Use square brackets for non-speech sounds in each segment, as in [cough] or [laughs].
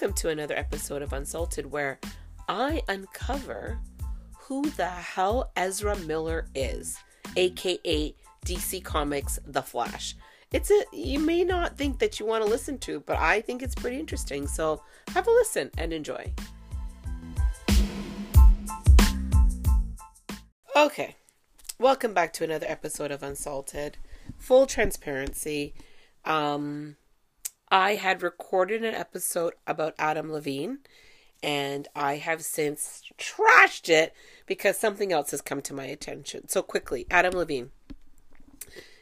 welcome to another episode of Unsalted where I uncover who the hell Ezra Miller is, aka DC Comics The Flash. It's a you may not think that you want to listen to, but I think it's pretty interesting. So have a listen and enjoy. Okay. Welcome back to another episode of Unsalted. Full transparency. Um I had recorded an episode about Adam Levine and I have since trashed it because something else has come to my attention. So quickly, Adam Levine.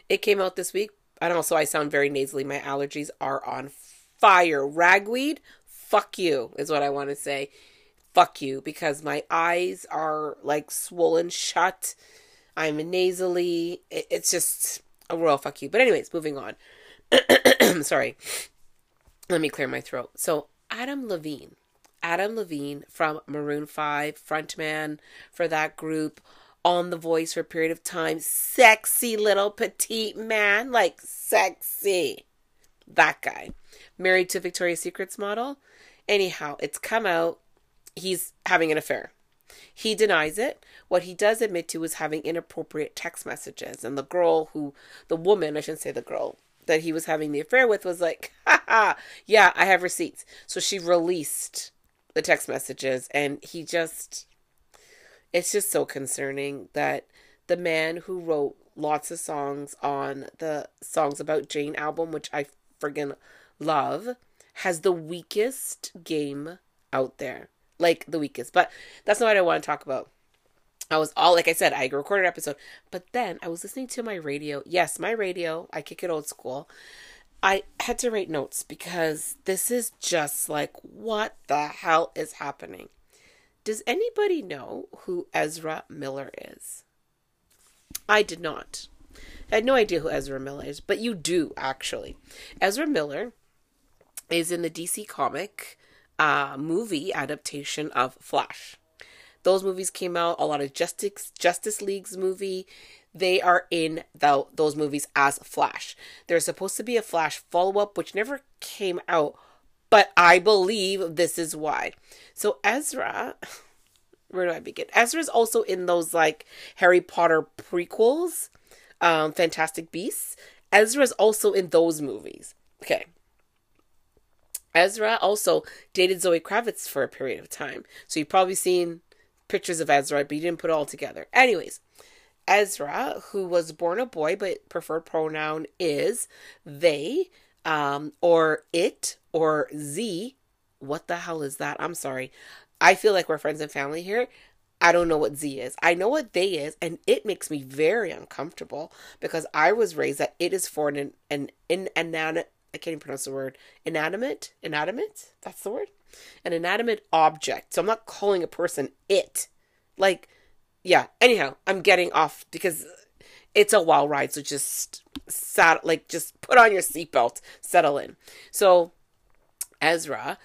It came out this week. and don't know, so I sound very nasally. My allergies are on fire. Ragweed, fuck you, is what I want to say. Fuck you, because my eyes are like swollen shut. I'm nasally. It's just oh, a royal fuck you. But, anyways, moving on. [clears throat] Sorry. Let me clear my throat. So, Adam Levine. Adam Levine from Maroon 5, frontman for that group, on The Voice for a period of time. Sexy little petite man, like sexy. That guy. Married to Victoria's Secrets model. Anyhow, it's come out. He's having an affair. He denies it. What he does admit to is having inappropriate text messages. And the girl who, the woman, I shouldn't say the girl, that he was having the affair with was like, [laughs] ha, yeah, I have receipts. So she released the text messages and he just it's just so concerning that the man who wrote lots of songs on the songs about Jane album, which I friggin' love, has the weakest game out there. Like the weakest. But that's not what I want to talk about. I was all like I said, I recorded an episode, but then I was listening to my radio. Yes, my radio. I kick it old school. I had to write notes because this is just like what the hell is happening. Does anybody know who Ezra Miller is? I did not. I had no idea who Ezra Miller is, but you do actually. Ezra Miller is in the DC comic uh, movie adaptation of Flash. Those movies came out. A lot of Justice Justice League's movie. They are in the, those movies as Flash. There's supposed to be a Flash follow up, which never came out, but I believe this is why. So Ezra, [laughs] where do I begin? Ezra's also in those like Harry Potter prequels, um, Fantastic Beasts. Ezra's also in those movies. Okay. Ezra also dated Zoe Kravitz for a period of time. So you've probably seen pictures of Ezra, but you didn't put it all together. Anyways, Ezra, who was born a boy but preferred pronoun is they, um, or it, or z. What the hell is that? I'm sorry. I feel like we're friends and family here. I don't know what Z is. I know what they is, and it makes me very uncomfortable because I was raised that it is for an an an inanimate. I can't even pronounce the word inanimate. Inanimate. That's the word. An inanimate object. So I'm not calling a person it. Like, yeah. Anyhow, I'm getting off because it's a wild ride. So just sat like just put on your seatbelt, settle in. So Ezra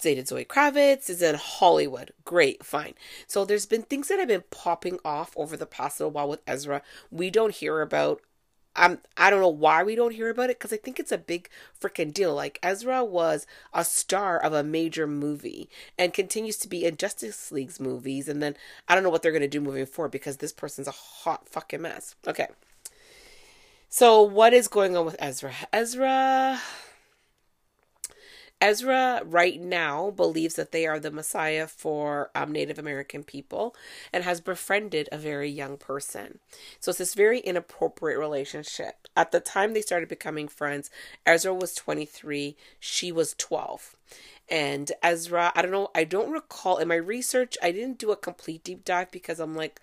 dated Zoe Kravitz, is in Hollywood. Great, fine. So there's been things that have been popping off over the past little while with Ezra. We don't hear about. Um, I don't know why we don't hear about it because I think it's a big freaking deal. Like Ezra was a star of a major movie and continues to be in Justice League's movies, and then I don't know what they're gonna do moving forward because this person's a hot fucking mess. Okay. So what is going on with Ezra? Ezra Ezra right now believes that they are the Messiah for um, Native American people and has befriended a very young person. So it's this very inappropriate relationship. At the time they started becoming friends, Ezra was 23, she was 12. And Ezra, I don't know, I don't recall in my research, I didn't do a complete deep dive because I'm like,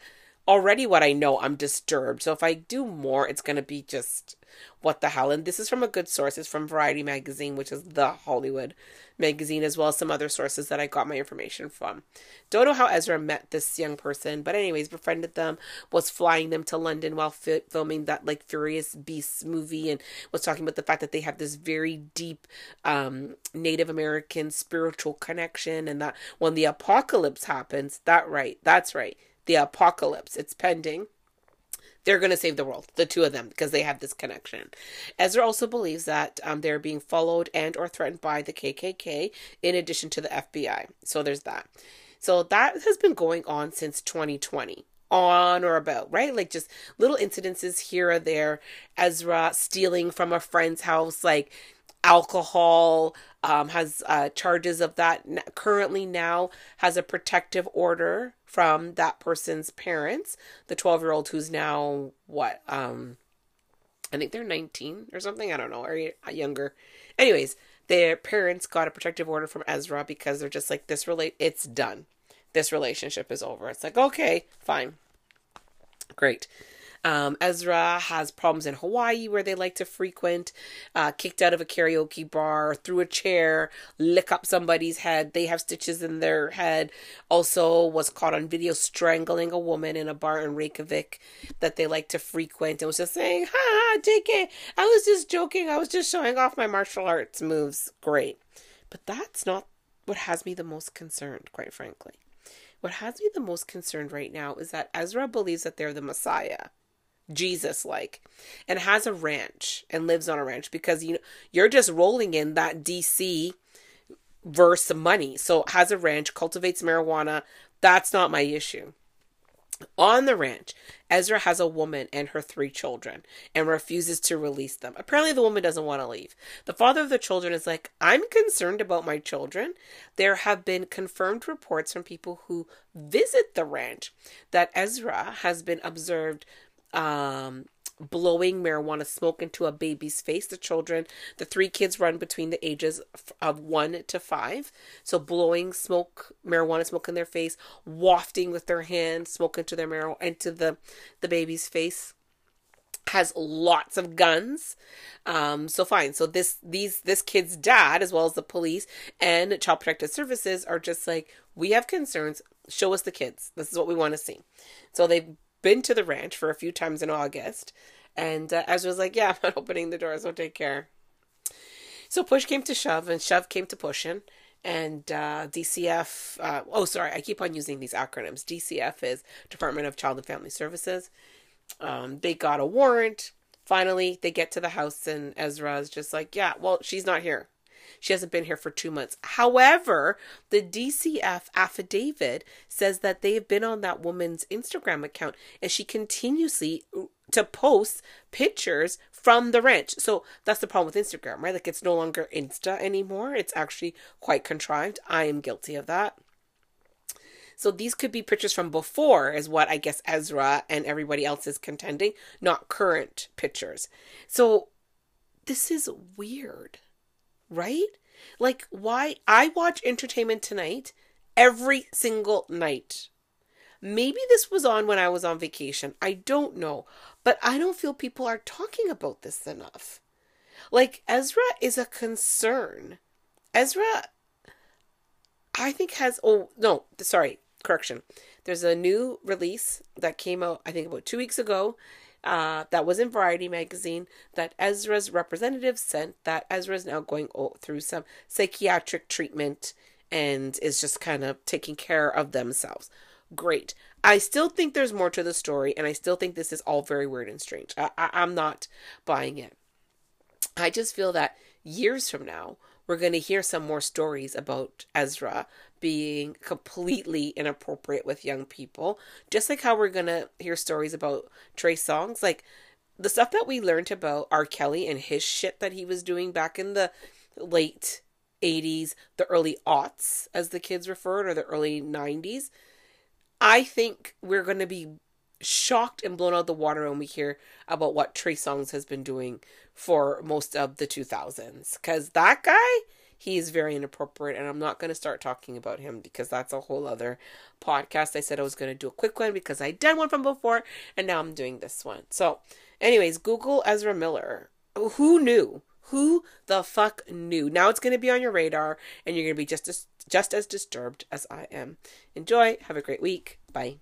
already what I know, I'm disturbed. So if I do more, it's going to be just what the hell. And this is from a good source. It's from Variety Magazine, which is the Hollywood magazine, as well as some other sources that I got my information from. Don't know how Ezra met this young person, but anyways, befriended them, was flying them to London while fi- filming that like Furious Beasts movie, and was talking about the fact that they have this very deep um, Native American spiritual connection, and that when the apocalypse happens, that right, that's right, the apocalypse, it's pending they're going to save the world, the two of them, because they have this connection. Ezra also believes that um, they're being followed and or threatened by the KKK in addition to the FBI. So there's that. So that has been going on since 2020 on or about, right? Like just little incidences here or there. Ezra stealing from a friend's house, like alcohol, um, has uh, charges of that. Currently, now has a protective order from that person's parents. The twelve year old who's now what? Um, I think they're nineteen or something. I don't know, or younger. Anyways, their parents got a protective order from Ezra because they're just like this. Relate, it's done. This relationship is over. It's like okay, fine, great. Um, Ezra has problems in Hawaii where they like to frequent, uh, kicked out of a karaoke bar, threw a chair, lick up somebody's head. They have stitches in their head. Also, was caught on video strangling a woman in a bar in Reykjavik that they like to frequent and was just saying, ha ha, JK, I was just joking. I was just showing off my martial arts moves. Great. But that's not what has me the most concerned, quite frankly. What has me the most concerned right now is that Ezra believes that they're the Messiah. Jesus like and has a ranch and lives on a ranch because you know you're just rolling in that DC verse money. So has a ranch, cultivates marijuana. That's not my issue. On the ranch, Ezra has a woman and her three children and refuses to release them. Apparently, the woman doesn't want to leave. The father of the children is like, I'm concerned about my children. There have been confirmed reports from people who visit the ranch that Ezra has been observed um, blowing marijuana smoke into a baby's face. The children, the three kids run between the ages of one to five. So blowing smoke, marijuana smoke in their face, wafting with their hand smoke into their marijuana into the the baby's face. Has lots of guns, um, so fine. So this these this kid's dad, as well as the police and Child Protective Services, are just like, we have concerns. Show us the kids. This is what we want to see. So they been to the ranch for a few times in August, and uh, Ezra was like, "Yeah, [laughs] I'm not opening the door, so take care." So push came to shove, and shove came to pushing, and uh, DCF. Uh, oh, sorry, I keep on using these acronyms. DCF is Department of Child and Family Services. Um, they got a warrant. Finally, they get to the house, and Ezra is just like, "Yeah, well, she's not here. She hasn't been here for two months. However, the DCF affidavit says that they have been on that woman's Instagram account and she continuously uh, to post pictures from the ranch. So that's the problem with Instagram, right? Like it's no longer Insta anymore. It's actually quite contrived. I am guilty of that. So these could be pictures from before, is what I guess Ezra and everybody else is contending, not current pictures. So this is weird right? Like, why? I watch Entertainment Tonight every single night. Maybe this was on when I was on vacation. I don't know. But I don't feel people are talking about this enough. Like, Ezra is a concern. Ezra, I think, has. Oh, no, sorry, correction. There's a new release that came out, I think, about two weeks ago uh, that was in Variety magazine that Ezra's representative sent that Ezra's now going through some psychiatric treatment and is just kind of taking care of themselves. Great. I still think there's more to the story, and I still think this is all very weird and strange. I, I, I'm not buying it. I just feel that years from now, we're going to hear some more stories about Ezra being completely inappropriate with young people. Just like how we're going to hear stories about Trey Songz. Like the stuff that we learned about R. Kelly and his shit that he was doing back in the late 80s, the early aughts, as the kids referred, or the early 90s. I think we're going to be shocked and blown out the water when we hear about what Trey Songz has been doing for most of the 2000s. Because that guy he's very inappropriate and i'm not going to start talking about him because that's a whole other podcast. I said i was going to do a quick one because I'd done one from before and now i'm doing this one. So anyways google ezra miller. Who knew? Who the fuck knew? Now it's going to be on your radar and you're going to be just as just as disturbed as i am. Enjoy. Have a great week. Bye